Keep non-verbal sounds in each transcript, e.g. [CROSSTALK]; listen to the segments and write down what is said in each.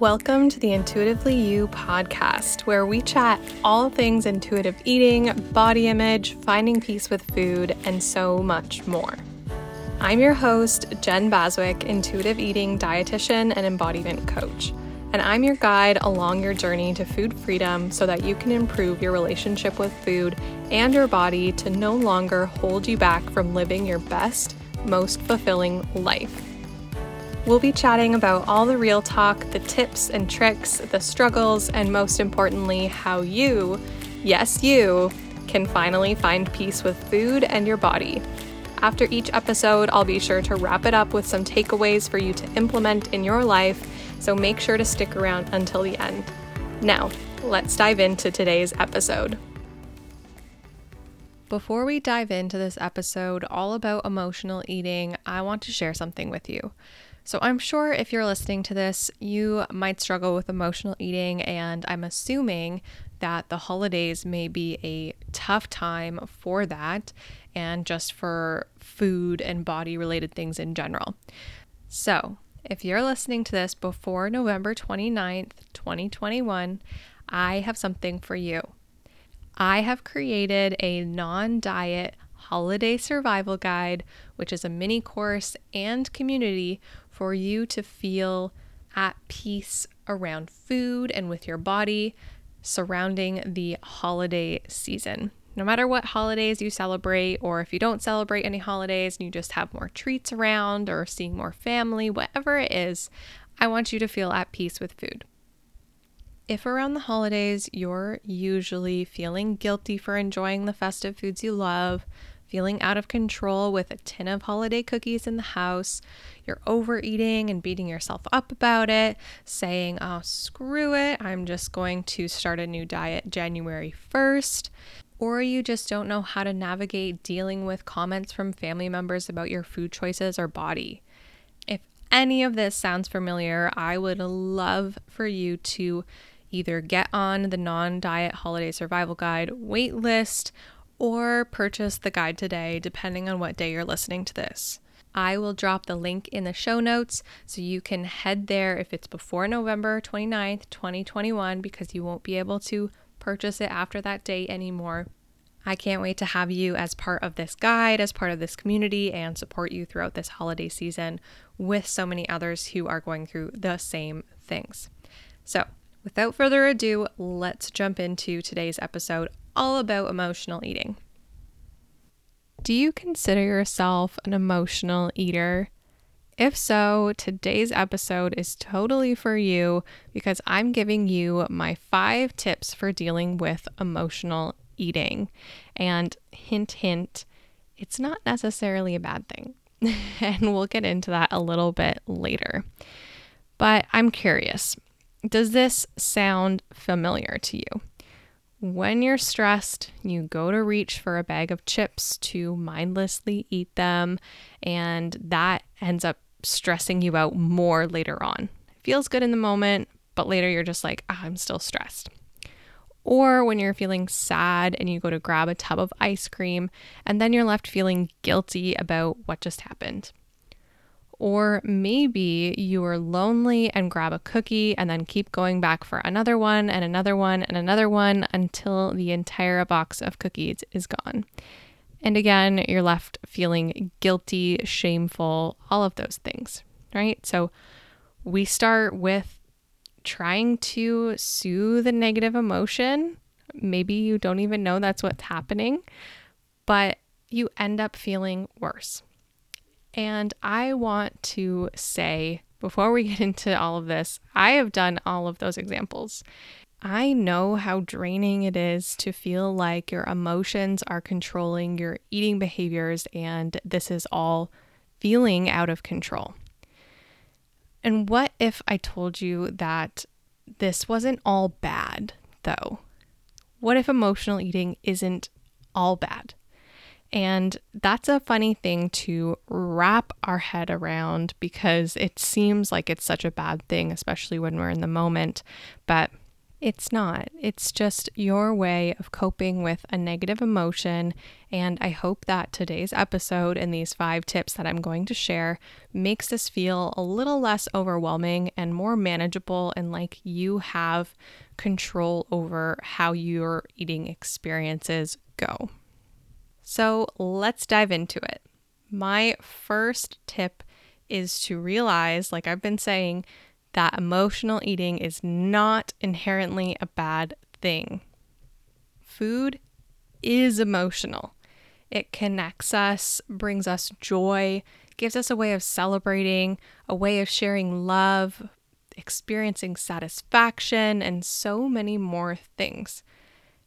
Welcome to the Intuitively You podcast, where we chat all things intuitive eating, body image, finding peace with food, and so much more. I'm your host, Jen Baswick, intuitive eating dietitian and embodiment coach, and I'm your guide along your journey to food freedom so that you can improve your relationship with food and your body to no longer hold you back from living your best, most fulfilling life. We'll be chatting about all the real talk, the tips and tricks, the struggles, and most importantly, how you, yes, you, can finally find peace with food and your body. After each episode, I'll be sure to wrap it up with some takeaways for you to implement in your life, so make sure to stick around until the end. Now, let's dive into today's episode. Before we dive into this episode all about emotional eating, I want to share something with you. So, I'm sure if you're listening to this, you might struggle with emotional eating, and I'm assuming that the holidays may be a tough time for that and just for food and body related things in general. So, if you're listening to this before November 29th, 2021, I have something for you. I have created a non diet holiday survival guide, which is a mini course and community for you to feel at peace around food and with your body surrounding the holiday season. No matter what holidays you celebrate, or if you don't celebrate any holidays and you just have more treats around or seeing more family, whatever it is, I want you to feel at peace with food. If around the holidays you're usually feeling guilty for enjoying the festive foods you love, feeling out of control with a tin of holiday cookies in the house, you're overeating and beating yourself up about it, saying, oh, screw it, I'm just going to start a new diet January 1st. Or you just don't know how to navigate dealing with comments from family members about your food choices or body. If any of this sounds familiar, I would love for you to either get on the non diet holiday survival guide wait list or purchase the guide today, depending on what day you're listening to this. I will drop the link in the show notes so you can head there if it's before November 29th, 2021, because you won't be able to purchase it after that date anymore. I can't wait to have you as part of this guide, as part of this community, and support you throughout this holiday season with so many others who are going through the same things. So, without further ado, let's jump into today's episode all about emotional eating. Do you consider yourself an emotional eater? If so, today's episode is totally for you because I'm giving you my five tips for dealing with emotional eating. And hint, hint, it's not necessarily a bad thing. [LAUGHS] and we'll get into that a little bit later. But I'm curious does this sound familiar to you? When you're stressed, you go to reach for a bag of chips to mindlessly eat them, and that ends up stressing you out more later on. It feels good in the moment, but later you're just like, ah, I'm still stressed. Or when you're feeling sad and you go to grab a tub of ice cream, and then you're left feeling guilty about what just happened. Or maybe you are lonely and grab a cookie and then keep going back for another one and another one and another one until the entire box of cookies is gone. And again, you're left feeling guilty, shameful, all of those things, right? So we start with trying to soothe a negative emotion. Maybe you don't even know that's what's happening, but you end up feeling worse. And I want to say, before we [LAUGHS] get into all of this, I have done all of those examples. I know how draining it is to feel like your emotions are controlling your eating behaviors and this is all feeling out of control. And what if I told you that this wasn't all bad, though? What if emotional eating isn't all bad? And that's a funny thing to wrap our head around because it seems like it's such a bad thing, especially when we're in the moment. But It's not. It's just your way of coping with a negative emotion. And I hope that today's episode and these five tips that I'm going to share makes this feel a little less overwhelming and more manageable and like you have control over how your eating experiences go. So let's dive into it. My first tip is to realize, like I've been saying, that emotional eating is not inherently a bad thing. Food is emotional. It connects us, brings us joy, gives us a way of celebrating, a way of sharing love, experiencing satisfaction, and so many more things.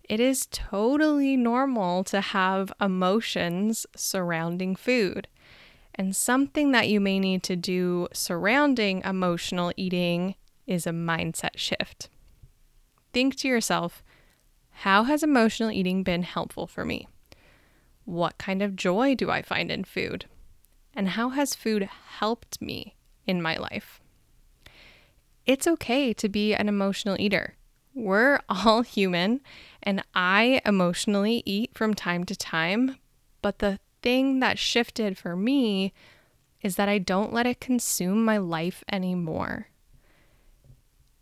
It is totally normal to have emotions surrounding food. And something that you may need to do surrounding emotional eating is a mindset shift. Think to yourself, how has emotional eating been helpful for me? What kind of joy do I find in food? And how has food helped me in my life? It's okay to be an emotional eater. We're all [LAUGHS] human, and I emotionally eat from time to time, but the thing that shifted for me is that I don't let it consume my life anymore.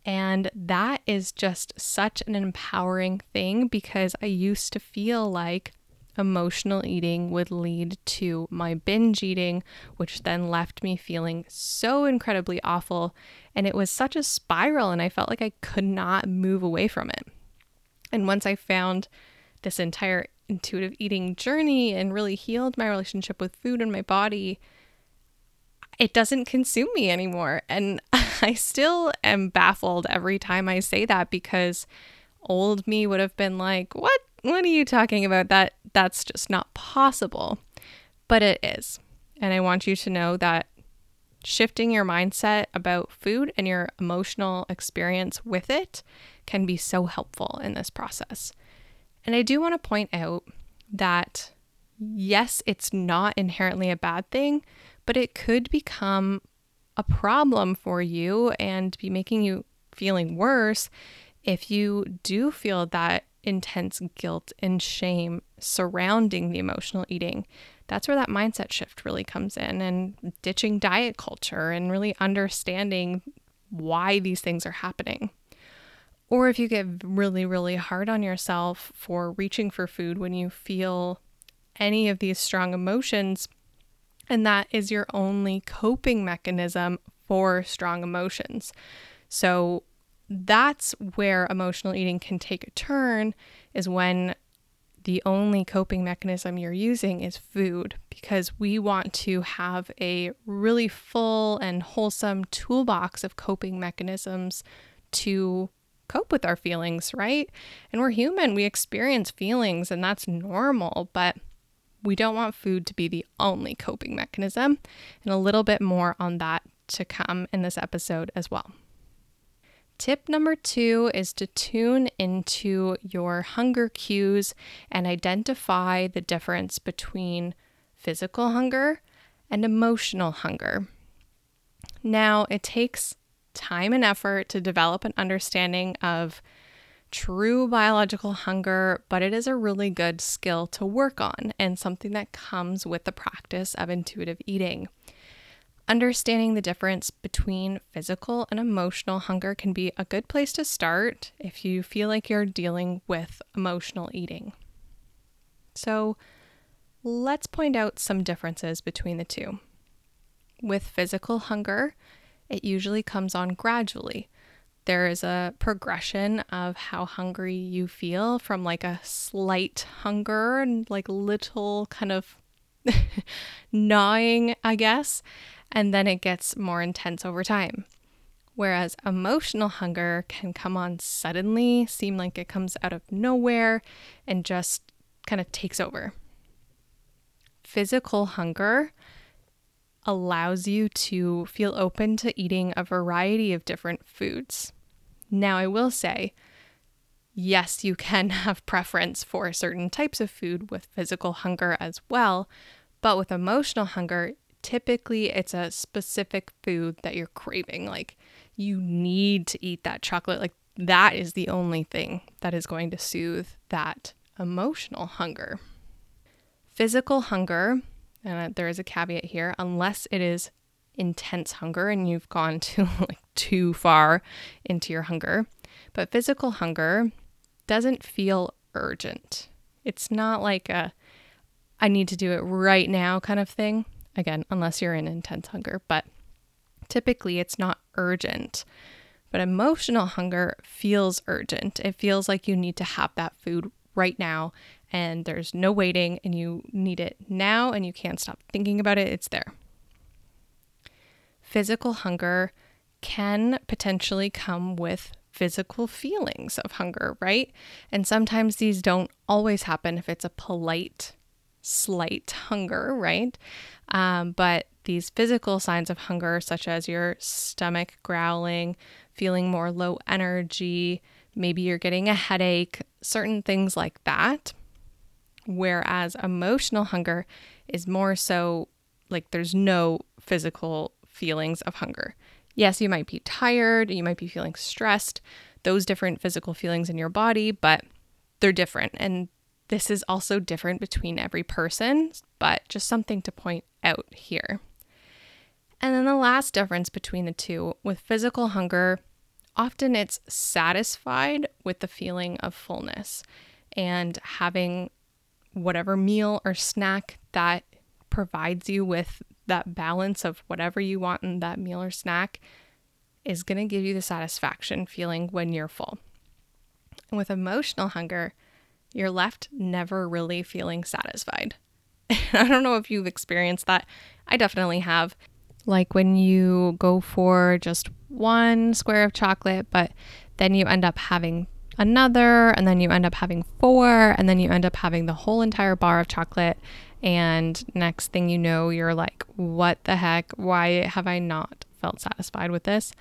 And that is just such an empowering thing because I used to feel like emotional eating would lead to my binge eating, which then left me feeling so incredibly awful. And it was such a spiral, and I felt like I could not move away from it. And once I found this entire intuitive eating journey and really healed my relationship with food and my body, it doesn't consume me anymore. And [LAUGHS] I still am baffled every time I say that because old me would have been like, "What? What are you talking about? That that's just not possible." But it is. And I want you to know that shifting your mindset about food and your emotional experience with it can be so helpful in this process. And I do want to point out that yes, it's not inherently a bad thing, but it could become a problem for you and be making you feeling worse if you do feel that intense guilt and shame surrounding the emotional eating. That's where that mindset shift really comes in and ditching diet culture and really understanding why these things are happening. Or if you get really, really hard on yourself for reaching for food when you feel any of these strong emotions, and that is your only coping mechanism for strong emotions. So that's where emotional eating can take a turn, is when the only coping mechanism you're using is food because we want to have a really full and wholesome toolbox of coping mechanisms to cope with our feelings, right? And we're human, we experience feelings, and that's normal, but we don't want food to be the only coping mechanism. And a little bit more on that to come in this episode as well. Tip number two is to tune into your hunger cues and identify the difference between physical hunger and emotional hunger. Now, it takes time and effort to develop an understanding of true biological hunger, but it is a really good skill to work on and something that comes with the practice of intuitive eating. Understanding the difference between physical and emotional hunger can be a good place to start if you feel like you're dealing with emotional eating. So, let's point out some differences between the two. With physical hunger, it usually comes on gradually. There is a progression of how hungry you feel from like a slight hunger and like little kind of [LAUGHS] gnawing, I guess, and then it gets more intense over time. Whereas emotional hunger can come on suddenly, seem like it comes out of nowhere, and just kind of takes over. Physical hunger allows you to feel open to eating a variety of different foods. Now, I will say, yes, you can [LAUGHS] have preference for certain types of food with physical hunger as well, but with emotional hunger, typically it's a specific food that you're craving. Like you need to eat that chocolate. Like that is the only thing that is going to soothe that emotional hunger. Physical hunger, and there is a caveat here, unless it is intense hunger and you've gone to [LAUGHS] like too far into your hunger. But physical hunger doesn't feel urgent. It's not like a I need to do it right now kind of thing. Again, unless you're in intense hunger, but typically it's not urgent. But emotional hunger feels urgent. It feels like you need to have that food right now and there's no waiting and you need it now and you can't stop thinking about it. It's there physical hunger can potentially come with physical feelings of hunger, right? And sometimes these don't always happen if it's a polite, slight hunger, right? Um, but these physical signs of hunger, such as your stomach growling, feeling more low energy, maybe you're getting a headache, certain things like that. Whereas emotional hunger is more so like there's no physical feelings of hunger. Yes, you might be tired, you might be feeling stressed, those different physical feelings in your body, but they're different. And this is also different between every person, but just something to point out here. And then the last difference between the two with physical hunger, often it's satisfied with the feeling of fullness and having whatever meal or snack that provides you with that balance of whatever you want in that meal or snack is going to give you the satisfaction feeling when you're full. And with emotional hunger, you're left never really feeling satisfied. [LAUGHS] I don't know if you've experienced that. I definitely have. Like when you go for just one square of chocolate, but then you end up having another, and then you end up having four, and then you end up having the whole entire bar of chocolate, and next thing you know, you're like, what the heck? Why have I not felt satisfied with this?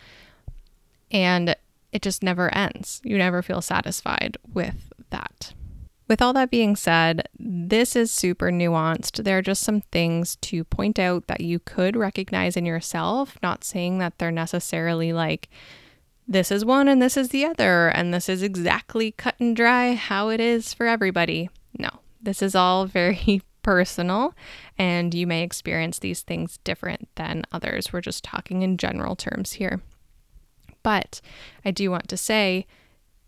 And it just never ends. You never feel satisfied with that. With all that being said, this is super nuanced. There are just some things to point out that you could recognize in yourself, not saying that they're necessarily like, this is one and this is the other, and this is exactly cut and dry how it is for everybody. No, this is all [LAUGHS] very personal and you may experience these things different than others. We're just talking in general terms here. But I do want to say,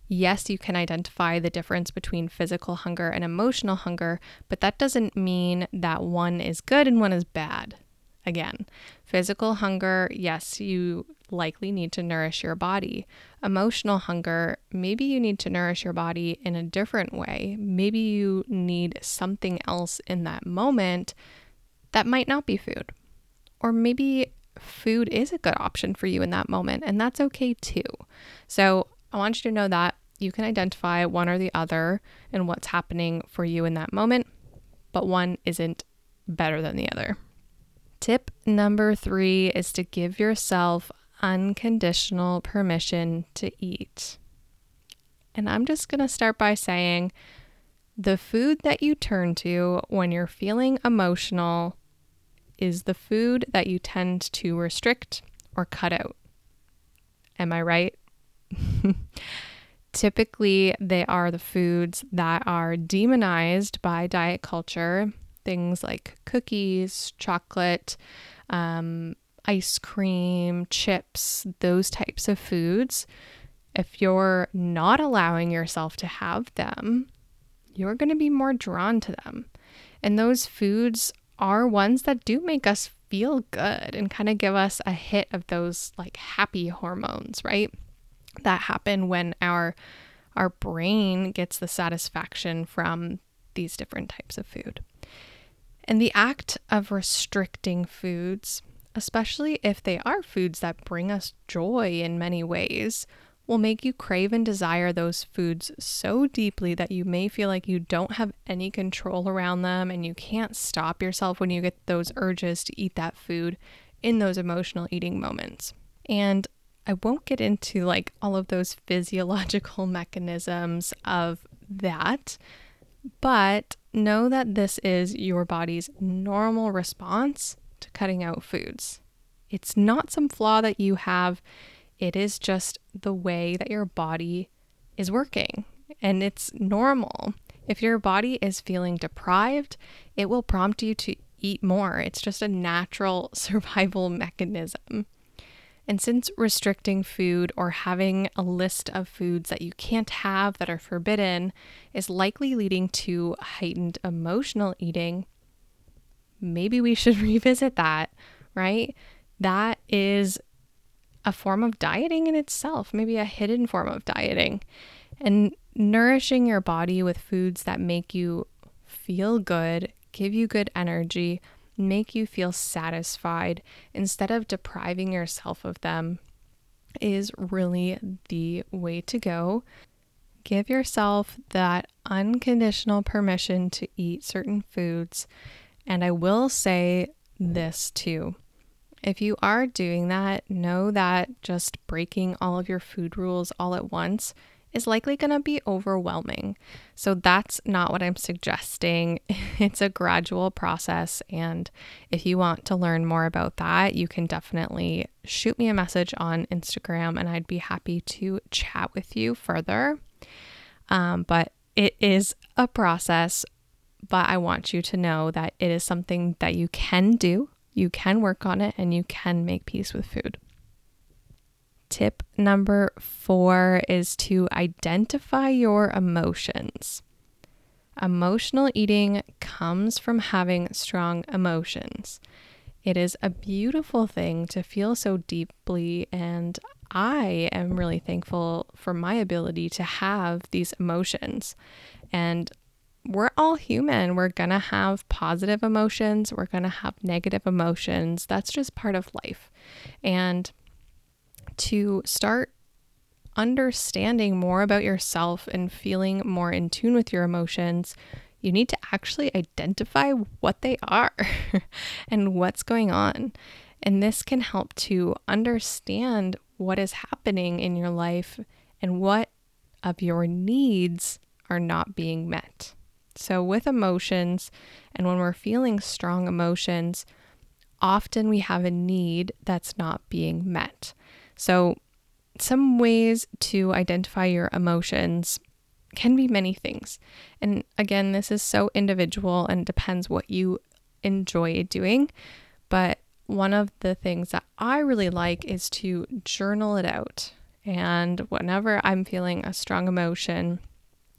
yes, you can identify the difference between physical hunger and emotional hunger, but that doesn't mean that one is good and one is bad. Again, physical hunger, yes, you likely need to nourish your body. Emotional hunger, maybe you need to nourish your body in a different way. Maybe you need something else in that moment that might not be food. Or maybe food is a good option for you in that moment, and that's okay too. So I want you to know that you can identify one or the other and what's happening for you in that moment, but one isn't better than the other. Tip number three is to give yourself unconditional permission to eat. And I'm just going to start by saying the food that you turn to when you're feeling emotional is the food that you tend to restrict or cut out. Am I right? [LAUGHS] Typically, they are the foods that are demonized by diet culture things like cookies, chocolate, um, ice cream, chips, those types of foods, if you're not allowing yourself to have them, you're going to be more drawn to them. And those foods are ones that do make us feel good and kind of give us a hit of those like happy hormones, right? That happen when our our brain gets the satisfaction from these different types of food. And the act of restricting foods, especially if they are foods that bring us joy in many ways, will make you crave and desire those foods so deeply that you may feel like you don't have any control around them and you can't stop yourself when you get those urges to eat that food in those emotional eating moments. And I won't get into like all of those physiological [LAUGHS] mechanisms of that, but know that this is your body's normal response to cutting out foods. It's not some flaw that you have It is just the way that your body is working, and it's normal. If your body is feeling deprived, it will prompt you to eat more. It's just a natural [LAUGHS] survival mechanism. And since restricting food or having a list of foods that you can't have that are forbidden is likely leading to heightened emotional eating, maybe we should [LAUGHS] revisit that, right? That is a form of dieting in itself, maybe a hidden form of dieting. And nourishing your body with foods that make you feel good, give you good energy, make you feel satisfied instead of depriving yourself of them is really the way to go. Give yourself that unconditional permission to eat certain foods. And I will say this too. If you are doing that, know that just breaking all of your food rules all at once is likely going to be overwhelming. So that's not what I'm suggesting. [LAUGHS] It's a gradual process. And if you want to learn more about that, you can definitely shoot me a message on Instagram and I'd be happy to chat with you further. Um, but it is a process, but I want you to know that it is something that you can do, you can work on it, and you can make peace with food. Tip number four is to identify your emotions. Emotional eating comes from having strong emotions. It is a beautiful thing to feel so deeply, and I am really thankful for my ability to have these emotions. And we're all human. We're going to have positive emotions, we're going to have negative emotions. That's just part of life. And to start understanding more about yourself and feeling more in tune with your emotions, you need to actually identify what they are [LAUGHS] and what's going on. And this can help to understand what is happening in your life and what of your needs are not being met. So, with emotions, and when we're feeling strong emotions, often we have a need that's not being met. So, some ways to identify your emotions can be many things. And again, this is so individual and depends what you enjoy doing. But one of the things that I really like is to journal it out. And whenever I'm feeling a strong emotion,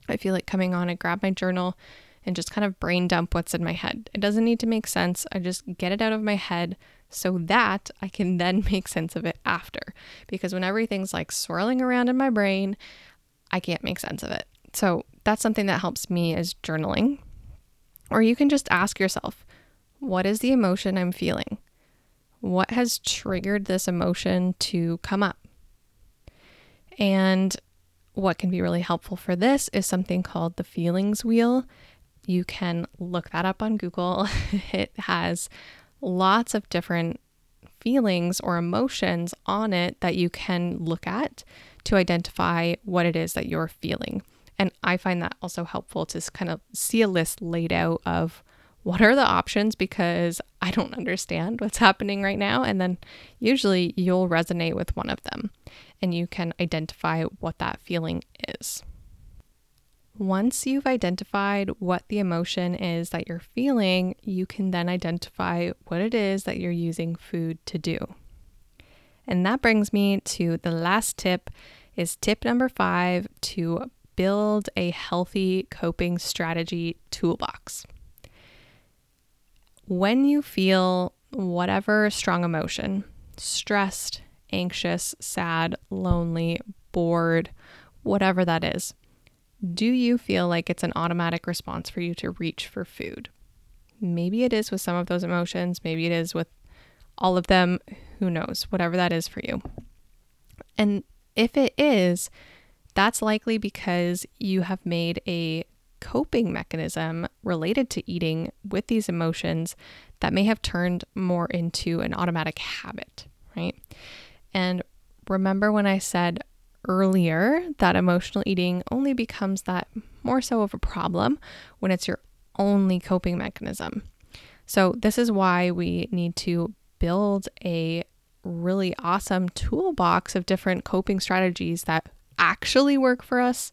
I feel like coming on, I grab my journal and just kind of brain dump what's in my head. It doesn't need to make sense. I just get it out of my head so that I can then [LAUGHS] make sense of it after. Because when everything's like swirling around in my brain, I can't make sense of it. So that's something that helps me is journaling. Or you can just ask yourself, what is the emotion I'm feeling? What has triggered this emotion to come up? And what can be really helpful for this is something called the feelings wheel. You can look that up on Google. [LAUGHS] it has lots of different feelings or emotions on it that you can look at to identify what it is that you're feeling. And I find that also helpful to kind of see a list laid out of what are the options because I don't understand what's happening right now. And then usually you'll resonate with one of them and you can identify what that feeling is. Once you've identified what the emotion is that you're feeling, you can then identify what it is that you're using food to do. And that brings me to the last tip is tip number 5 to build a healthy coping strategy toolbox. When you feel whatever strong emotion, stressed, anxious, sad, lonely, bored, whatever that is, do you feel like it's an automatic response for you to reach for food? Maybe it is with some of those emotions, maybe it is with all of them. Who knows? Whatever that is for you. And if it is, that's likely because you have made a coping mechanism related to eating with these emotions that may have turned more into an automatic habit, right? And remember when I said earlier that emotional eating only becomes that more so of a problem when it's your only coping mechanism. So, this is why we need to build a really awesome toolbox of different coping strategies that actually work for us.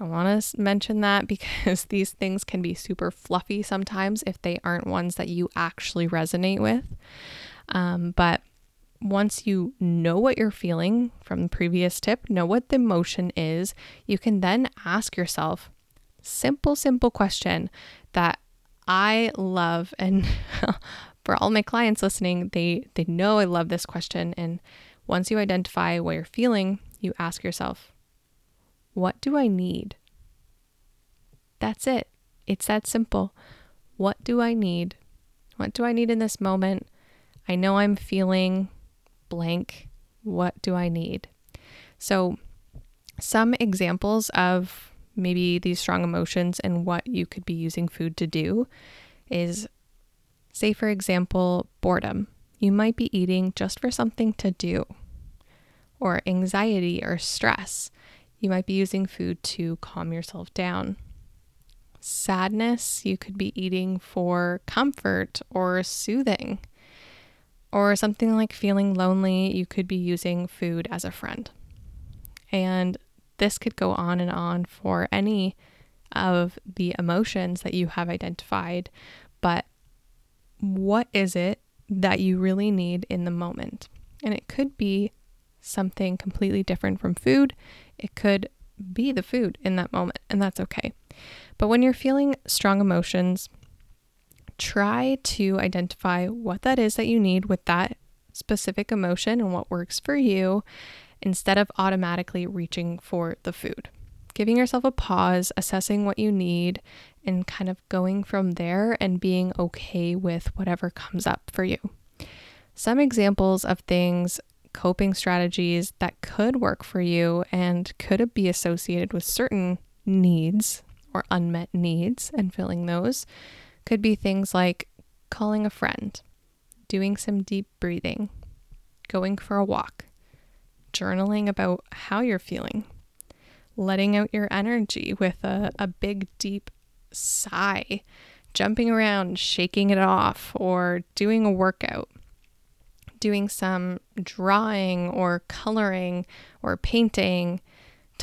I want to mention that [LAUGHS] because these things can be super fluffy sometimes if they aren't ones that you actually resonate with. Um, but once you know what you're feeling from the previous tip, know what the emotion is, you can then ask yourself simple simple question that I love and [LAUGHS] for all my clients listening, they they know I love this question and once you identify what you're feeling, you ask yourself, what do I need? That's it. It's that simple. What do I need? What do I need in this moment? I know I'm feeling blank. What do I need? So, some examples of maybe these strong emotions and what you could be using food to do is say, for example, boredom. You might be eating just for something to do, or anxiety or stress. You might be using food to calm yourself down. Sadness, you could be eating for comfort or soothing. Or something like feeling lonely, you could be using food as a friend. And this could go on and on for any of the emotions that you have identified. But what is it that you really need in the moment? And it could be something completely different from food. It could be the food in that moment, and that's okay. But when you're feeling strong emotions, try to identify what that is that you need with that specific emotion and what works for you instead of automatically reaching for the food. Giving yourself a pause, assessing what you need, and kind of going from there and being okay with whatever comes up for you. Some examples of things, coping strategies that could work for you and could be associated with certain needs or unmet needs and filling those could be things like calling a friend, doing some deep breathing, going for a walk, journaling about how you're feeling, letting out your energy with a, a big, deep sigh, jumping around, shaking it off, or doing a workout, doing some drawing or coloring or painting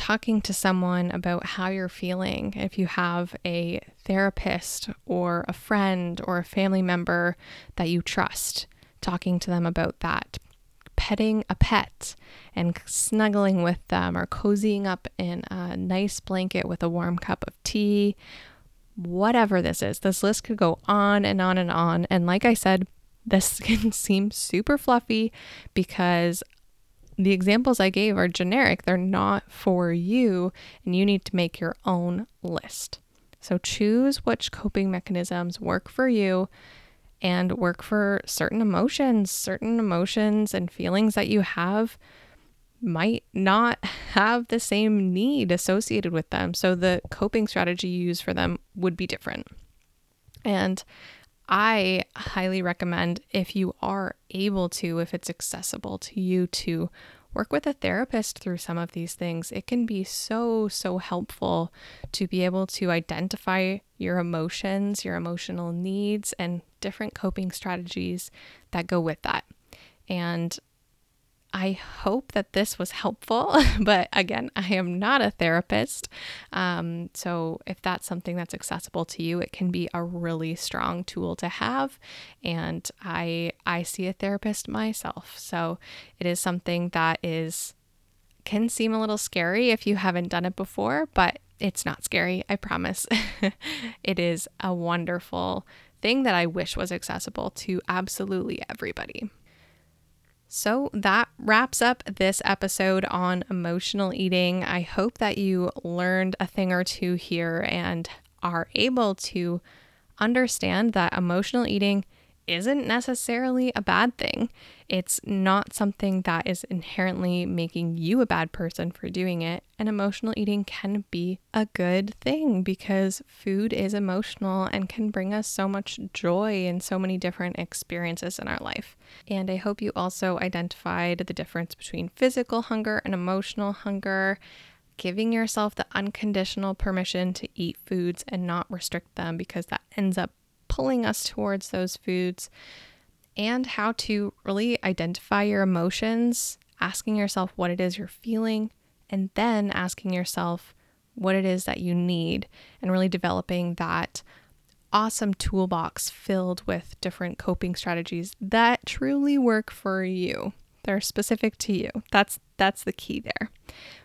talking to someone about how you're feeling, if you have a therapist or a friend or a family member that you trust, talking to them about that. Petting a pet and snuggling with them or cozying up in a nice blanket with a warm cup of tea, whatever this is. This list could go on and on and on. And like I said, this [LAUGHS] can seem super fluffy because the examples I gave are generic, they're not for you, and you need to make your own list. So choose which coping mechanisms work for you and work for certain emotions. Certain emotions and feelings that you have might not [LAUGHS] have the same need associated with them. So the coping strategy you use for them would be different. And I highly recommend if you are able to, if it's accessible to you, to work with a therapist through some of these things. It can be so, so helpful to be able to identify your emotions, your emotional needs, and different coping strategies that go with that. And I hope that this was helpful, [LAUGHS] but again, I am not a therapist. Um, so, if that's something that's accessible to you, it can be a really strong tool to have. And I I see a therapist myself, so it is something that is can seem a little scary if you haven't done it before, but it's not scary. I promise. [LAUGHS] it is a wonderful thing that I wish was accessible to absolutely everybody. So that wraps up this episode on emotional eating. I hope that you learned a thing or two here and are able to understand that emotional eating isn't necessarily a bad thing. It's not something that is inherently making you a bad person for doing it. And emotional eating can be a good thing because food is emotional and can bring us so much joy and so many different experiences in our life. And I hope you also identified the difference between physical hunger and emotional hunger giving yourself the unconditional permission to eat foods and not restrict them because that ends up pulling us towards those foods and how to really identify your emotions, asking yourself what it is you're feeling, and then asking yourself what it is that you need, and really developing that awesome toolbox filled with different coping strategies that truly work for you. They're specific to you. That's that's the key there.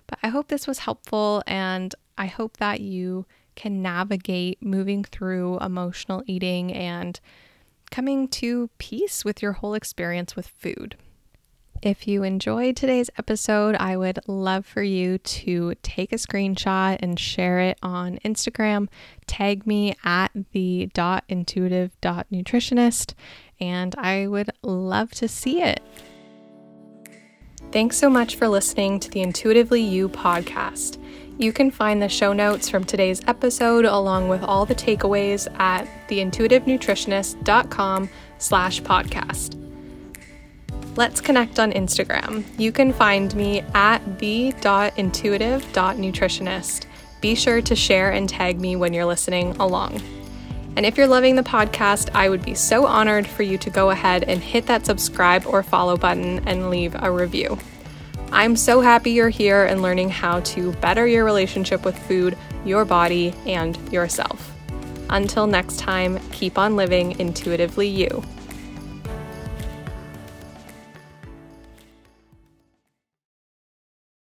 But I hope this was helpful and I hope that you can navigate moving through emotional eating and coming to peace with your whole experience with food. If you enjoyed today's episode, I would love for you to take a screenshot and share it on Instagram. Tag me at the dot intuitive dot nutritionist, and I would love to see it. Thanks so much for listening to the Intuitively You podcast. You can find the show notes from today's episode along with all the takeaways at theintuitivenutritionist.com slash podcast. Let's connect on Instagram. You can find me at the.intuitive.nutritionist. Be sure to share and tag me when you're listening along. And if you're loving the podcast, I would be so honored for you to go ahead and hit that subscribe or follow button and leave a review. I'm so happy you're here and learning how to better your relationship with food, your body, and yourself. Until next time, keep on living intuitively you.